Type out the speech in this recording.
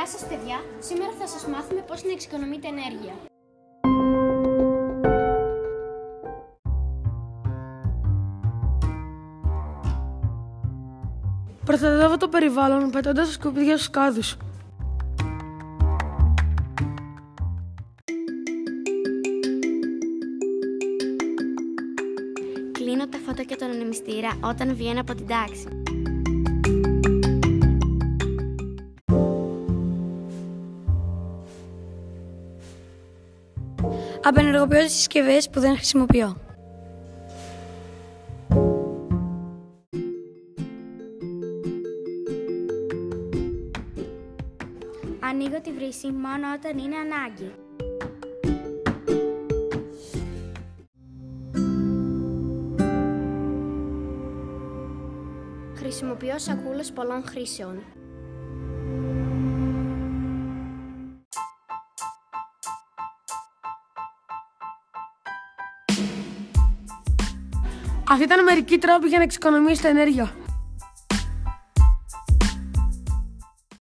Γεια σας παιδιά, σήμερα θα σας μάθουμε πώς να εξοικονομείτε ενέργεια. Προστατεύω το περιβάλλον πετώντας τα σκουπίδια στους κάδους. Κλείνω τα φώτα και τον ανεμιστήρα όταν βγαίνω από την τάξη. Απενεργοποιώ τις συσκευές που δεν χρησιμοποιώ. Ανοίγω τη βρύση μόνο όταν είναι ανάγκη. Χρησιμοποιώ σακούλες πολλών χρήσεων. Αυτή ήταν μερική τρόπη για να εξοικονομήσετε ενέργεια.